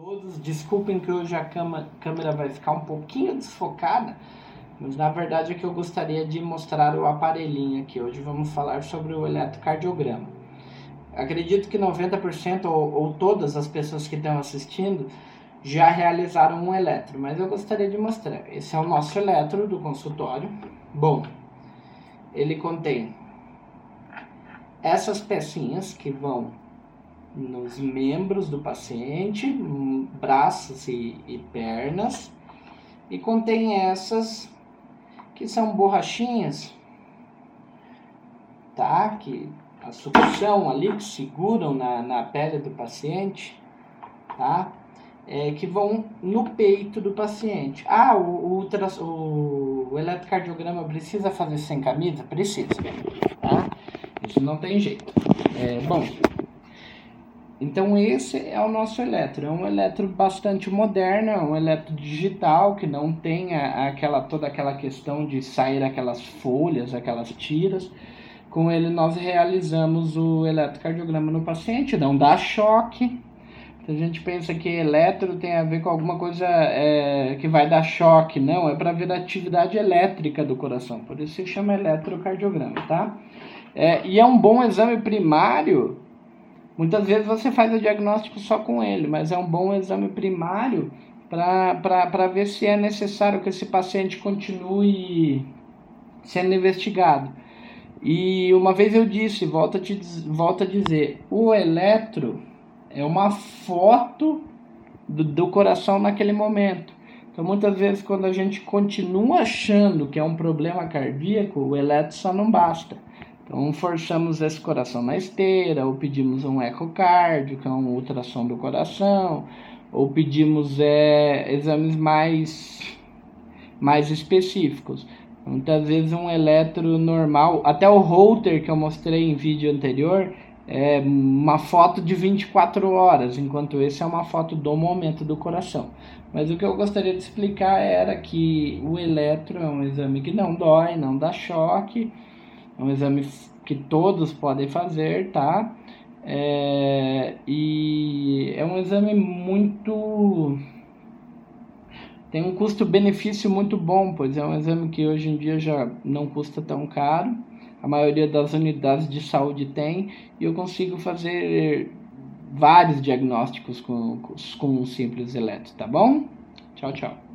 todos. Desculpem que hoje a câmera vai ficar um pouquinho desfocada, mas na verdade é que eu gostaria de mostrar o aparelhinho aqui. Hoje vamos falar sobre o eletrocardiograma. Acredito que 90% ou, ou todas as pessoas que estão assistindo já realizaram um eletro, mas eu gostaria de mostrar. Esse é o nosso eletro do consultório. Bom, ele contém essas pecinhas que vão nos membros do paciente, braços e, e pernas, e contém essas que são borrachinhas, tá? Que a sucção ali que seguram na, na pele do paciente, tá? É, que vão no peito do paciente. Ah, o, o, o, o eletrocardiograma precisa fazer sem camisa? Precisa, tá? Isso não tem jeito. É, bom, então esse é o nosso eletro, é um eletro bastante moderno, é um eletro digital que não tem aquela toda aquela questão de sair aquelas folhas, aquelas tiras. Com ele nós realizamos o eletrocardiograma no paciente, não dá choque. A gente pensa que eletro tem a ver com alguma coisa é, que vai dar choque, não, é para ver a atividade elétrica do coração, por isso se chama eletrocardiograma, tá? É, e é um bom exame primário Muitas vezes você faz o diagnóstico só com ele, mas é um bom exame primário para ver se é necessário que esse paciente continue sendo investigado. E uma vez eu disse, volto a, te, volto a dizer, o eletro é uma foto do, do coração naquele momento. Então, muitas vezes, quando a gente continua achando que é um problema cardíaco, o eletro só não basta. Então, forçamos esse coração na esteira, ou pedimos um ecocardio, que é um ultrassom do coração, ou pedimos é, exames mais, mais específicos. Muitas vezes um eletro normal, até o Holter que eu mostrei em vídeo anterior, é uma foto de 24 horas, enquanto esse é uma foto do momento do coração. Mas o que eu gostaria de explicar era que o eletro é um exame que não dói, não dá choque, é um exame que todos podem fazer, tá? É, e é um exame muito. tem um custo-benefício muito bom, pois é um exame que hoje em dia já não custa tão caro. A maioria das unidades de saúde tem e eu consigo fazer vários diagnósticos com, com um simples eletro, tá bom? Tchau, tchau.